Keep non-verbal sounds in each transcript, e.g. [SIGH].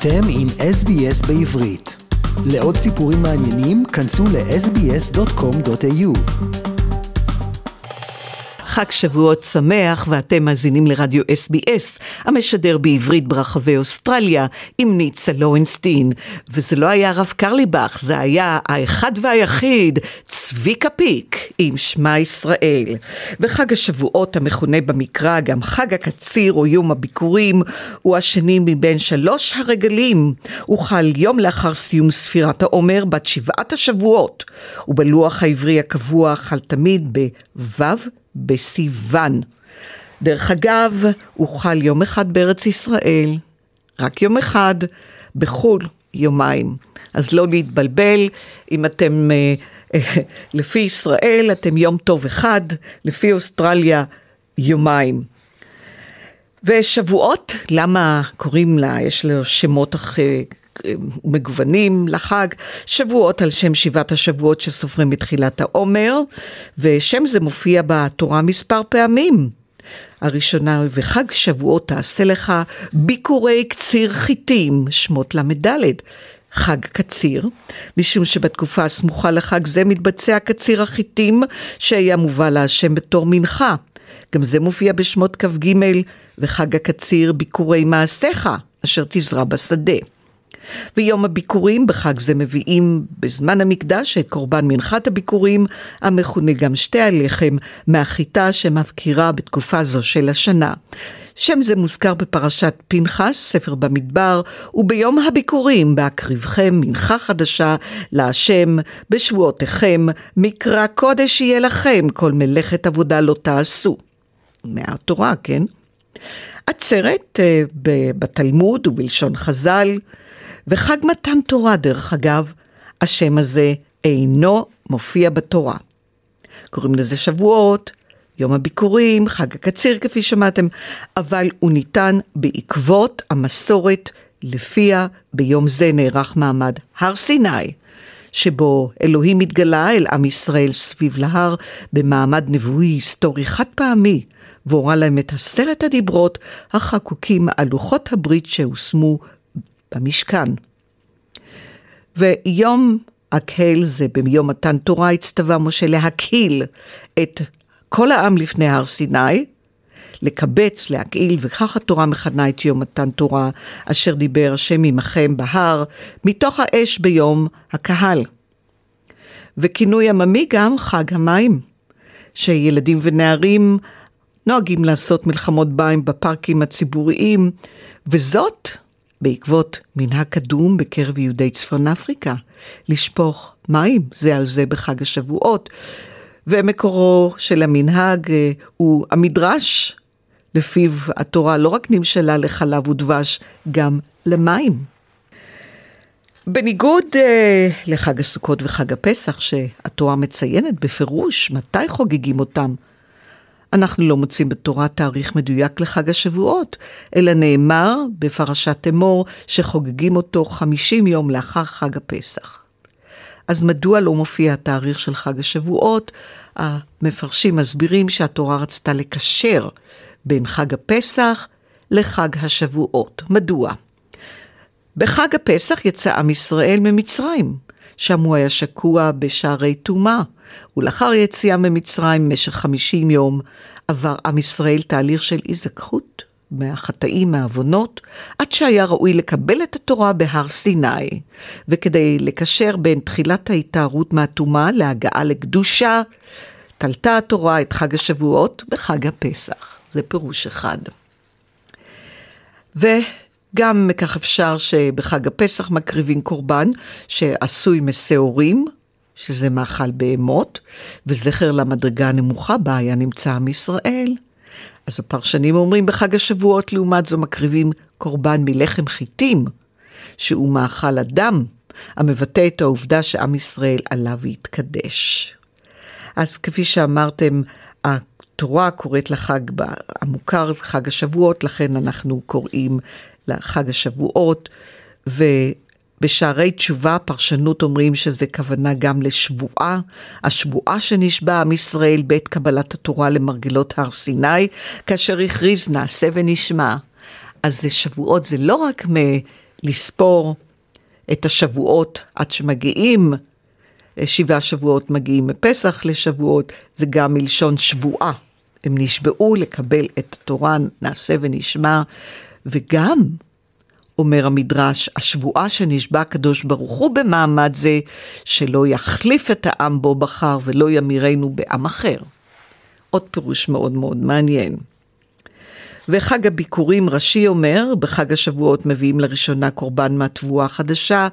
אתם עם SBS בעברית. לעוד סיפורים מעניינים, כנסו ל-sbs.com.au. חג שבועות שמח ואתם מאזינים לרדיו SBS המשדר בעברית ברחבי אוסטרליה עם ניצה לורנסטין וזה לא היה הרב קרליבך זה היה האחד והיחיד צביקה פיק עם שמע ישראל. וחג השבועות המכונה במקרא גם חג הקציר או יום הביקורים הוא השני מבין שלוש הרגלים. הוא חל יום לאחר סיום ספירת העומר בת שבעת השבועות. ובלוח העברי הקבוע חל תמיד בו' בסיוון. דרך אגב, הוא חל יום אחד בארץ ישראל, רק יום אחד, בחו"ל יומיים. אז לא להתבלבל, אם אתם אה, [LAUGHS] לפי ישראל, אתם יום טוב אחד, לפי אוסטרליה, יומיים. ושבועות, למה קוראים לה, יש לו שמות אחרי, מגוונים לחג, שבועות על שם שבעת השבועות שסופרים בתחילת העומר, ושם זה מופיע בתורה מספר פעמים. הראשונה, וחג שבועות תעשה לך ביקורי קציר חיטים, שמות ל"ד. חג קציר, משום שבתקופה הסמוכה לחג זה מתבצע קציר החיטים שהיה מובא להשם בתור מנחה. גם זה מופיע בשמות כ"ג, וחג הקציר ביקורי מעשיך, אשר תזרע בשדה. ויום הביקורים בחג זה מביאים בזמן המקדש את קורבן מנחת הביקורים, המכונה גם שתי הלחם, מהחיטה שמבקירה בתקופה זו של השנה. שם זה מוזכר בפרשת פנחס, ספר במדבר, וביום הביקורים בהקריבכם מנחה חדשה להשם, בשבועותיכם, מקרא קודש יהיה לכם, כל מלאכת עבודה לא תעשו. מהתורה, כן? עצרת אה, בתלמוד ובלשון חז"ל, וחג מתן תורה, דרך אגב, השם הזה אינו מופיע בתורה. קוראים לזה שבועות, יום הביקורים, חג הקציר כפי שמעתם, אבל הוא ניתן בעקבות המסורת לפיה ביום זה נערך מעמד הר סיני, שבו אלוהים התגלה אל עם ישראל סביב להר במעמד נבואי היסטורי חד פעמי, והורה להם את עשרת הדיברות החקוקים על לוחות הברית שהושמו במשכן. ויום הקהל זה ביום מתן תורה הצטווה משה להקהיל את כל העם לפני הר סיני, לקבץ, להקהיל, וכך התורה מכנה את יום מתן תורה, אשר דיבר השם עמכם בהר, מתוך האש ביום הקהל. וכינוי עממי גם חג המים, שילדים ונערים נוהגים לעשות מלחמות בים בפארקים הציבוריים, וזאת בעקבות מנהג קדום בקרב יהודי צפון אפריקה, לשפוך מים זה על זה בחג השבועות. ומקורו של המנהג אה, הוא המדרש, לפיו התורה לא רק נמשלה לחלב ודבש, גם למים. בניגוד אה, לחג הסוכות וחג הפסח, שהתורה מציינת בפירוש מתי חוגגים אותם, אנחנו לא מוצאים בתורה תאריך מדויק לחג השבועות, אלא נאמר בפרשת אמור שחוגגים אותו 50 יום לאחר חג הפסח. אז מדוע לא מופיע התאריך של חג השבועות? המפרשים מסבירים שהתורה רצתה לקשר בין חג הפסח לחג השבועות. מדוע? בחג הפסח יצא עם ישראל ממצרים, שם הוא היה שקוע בשערי טומאה. ולאחר יציאה ממצרים במשך חמישים יום, עבר עם ישראל תהליך של היזכחות מהחטאים, מהעוונות, עד שהיה ראוי לקבל את התורה בהר סיני. וכדי לקשר בין תחילת ההתארות מהטומאה להגעה לקדושה, תלתה התורה את חג השבועות בחג הפסח. זה פירוש אחד. וגם כך אפשר שבחג הפסח מקריבים קורבן שעשוי משעורים, שזה מאכל בהמות, וזכר למדרגה הנמוכה בה היה נמצא עם ישראל. אז הפרשנים אומרים בחג השבועות לעומת זו מקריבים קורבן מלחם חיטים, שהוא מאכל אדם, המבטא את העובדה שעם ישראל עלה והתקדש. אז כפי שאמרתם, התורה קוראת לחג המוכר, חג השבועות, לכן אנחנו קוראים לחג השבועות, ו... בשערי תשובה פרשנות אומרים שזה כוונה גם לשבועה, השבועה שנשבע עם ישראל בעת קבלת התורה למרגלות הר סיני, כאשר הכריז נעשה ונשמע. אז זה שבועות, זה לא רק לספור את השבועות עד שמגיעים, שבעה שבועות מגיעים מפסח לשבועות, זה גם מלשון שבועה. הם נשבעו לקבל את התורה, נעשה ונשמע, וגם, אומר המדרש, השבועה שנשבע הקדוש ברוך הוא במעמד זה, שלא יחליף את העם בו בחר ולא ימירנו בעם אחר. עוד פירוש מאוד מאוד מעניין. וחג הביקורים ראשי אומר, בחג השבועות מביאים לראשונה קורבן מהתבואה החדשה,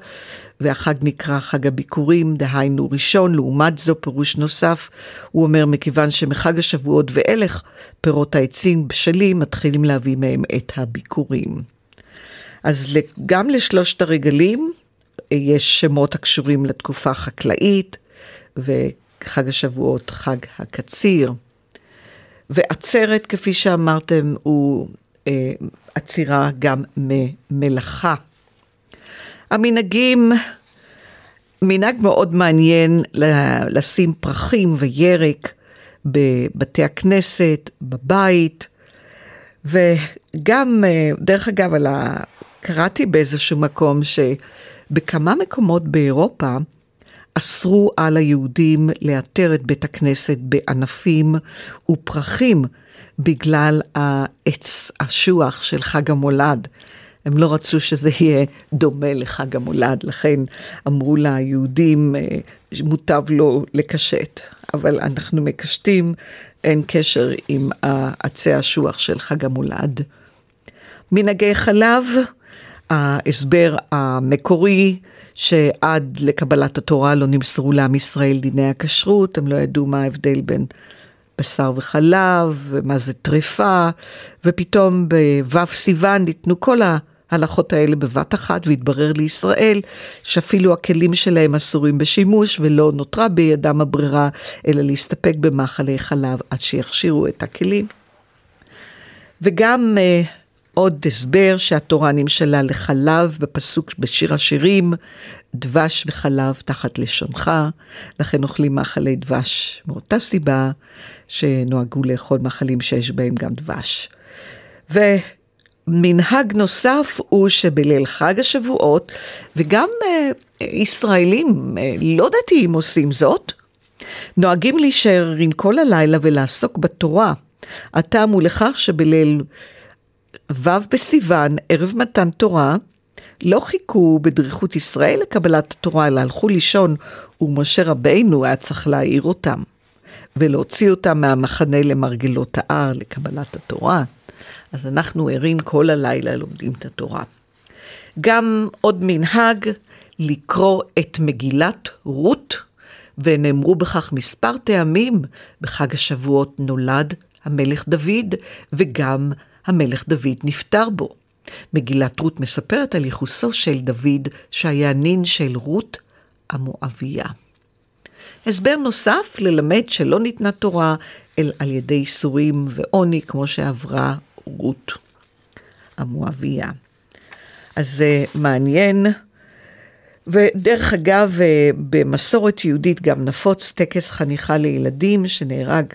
והחג נקרא חג הביקורים, דהיינו ראשון, לעומת זו פירוש נוסף, הוא אומר מכיוון שמחג השבועות ואילך פירות העצים בשלים, מתחילים להביא מהם את הביקורים. אז גם לשלושת הרגלים יש שמות הקשורים לתקופה החקלאית, וחג השבועות חג הקציר. ועצרת, כפי שאמרתם, הוא אה, עצירה גם ממלאכה. המנהגים, מנהג מאוד מעניין לשים פרחים וירק בבתי הכנסת, בבית, וגם, אה, דרך אגב. קראתי באיזשהו מקום שבכמה מקומות באירופה, אסרו על היהודים לאתר את בית הכנסת בענפים ופרחים בגלל העץ השוח של חג המולד. הם לא רצו שזה יהיה דומה לחג המולד, לכן אמרו ליהודים, אה, מוטב לא לקשט. אבל אנחנו מקשטים, אין קשר עם עצי השוח של חג המולד. מנהגי חלב, ההסבר המקורי, שעד לקבלת התורה לא נמסרו לעם ישראל דיני הכשרות, הם לא ידעו מה ההבדל בין בשר וחלב, ומה זה טריפה, ופתאום בו' סיוון ניתנו כל ההלכות האלה בבת אחת, והתברר לישראל שאפילו הכלים שלהם אסורים בשימוש, ולא נותרה בידם הברירה, אלא להסתפק במאכלי חלב עד שיכשירו את הכלים. וגם uh, עוד הסבר שהתורה נמשלה לחלב בפסוק בשיר השירים, דבש וחלב תחת לשונך, לכן אוכלים מאכלי דבש מאותה סיבה שנוהגו לאכול מאכלים שיש בהם גם דבש. ומנהג נוסף הוא שבליל חג השבועות, וגם אה, ישראלים אה, לא דתיים עושים זאת, נוהגים להישאר עם כל הלילה ולעסוק בתורה. הטעם הוא לכך שבליל ו' בסיוון, ערב מתן תורה, לא חיכו בדריכות ישראל לקבלת התורה, אלא הלכו לישון, ומשה רבינו היה צריך להעיר אותם, ולהוציא אותם מהמחנה למרגלות ההר לקבלת התורה. אז אנחנו ערים כל הלילה, לומדים את התורה. גם עוד מנהג, לקרוא את מגילת רות, ונאמרו בכך מספר טעמים. בחג השבועות נולד המלך דוד, וגם המלך דוד נפטר בו. מגילת רות מספרת על ייחוסו של דוד, שהיה נין של רות המואביה. הסבר נוסף ללמד שלא ניתנה תורה, אלא על ידי ייסורים ועוני, כמו שעברה רות המואביה. אז זה מעניין. ודרך אגב, במסורת יהודית גם נפוץ טקס חניכה לילדים שנהרג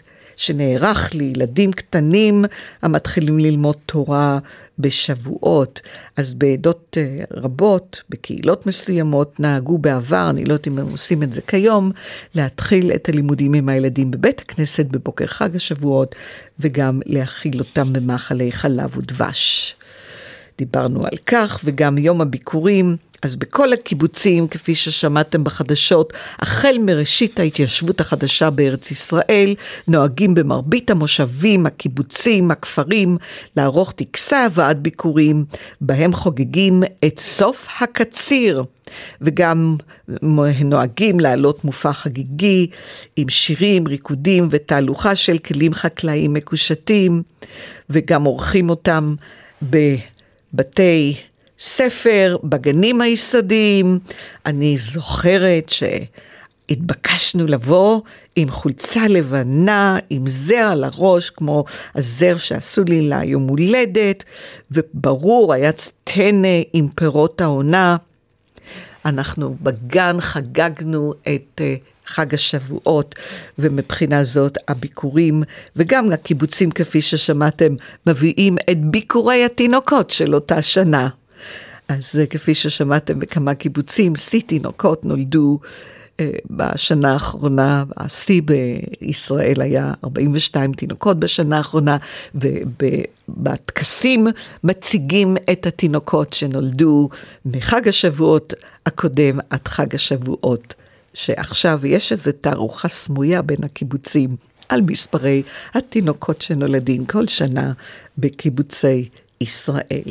שנערך לילדים קטנים המתחילים ללמוד תורה בשבועות. אז בעדות אה, רבות, בקהילות מסוימות, נהגו בעבר, אני לא יודעת אם הם עושים את זה כיום, להתחיל את הלימודים עם הילדים בבית הכנסת בבוקר חג השבועות, וגם להכיל אותם במאכלי חלב ודבש. דיברנו על כך, וגם יום הביקורים. אז בכל הקיבוצים, כפי ששמעתם בחדשות, החל מראשית ההתיישבות החדשה בארץ ישראל, נוהגים במרבית המושבים, הקיבוצים, הכפרים, לערוך טקסי הבאת ביקורים, בהם חוגגים את סוף הקציר. וגם נוהגים להעלות מופע חגיגי עם שירים, ריקודים ותהלוכה של כלים חקלאיים מקושטים, וגם עורכים אותם בבתי ספר בגנים היסודיים. אני זוכרת שהתבקשנו לבוא עם חולצה לבנה, עם זר על הראש, כמו הזר שעשו לי ליום הולדת, וברור, היה צטנה עם פירות העונה. אנחנו בגן חגגנו את אה, חג השבועות, ומבחינה זאת הביקורים, וגם הקיבוצים, כפי ששמעתם, מביאים את ביקורי התינוקות של אותה שנה. אז כפי ששמעתם בכמה קיבוצים, שיא תינוקות נולדו אה, בשנה האחרונה, השיא בישראל היה 42 תינוקות בשנה האחרונה, ובטקסים מציגים את התינוקות שנולדו מחג השבועות הקודם עד חג השבועות, שעכשיו יש איזו תערוכה סמויה בין הקיבוצים על מספרי התינוקות שנולדים כל שנה בקיבוצי ישראל.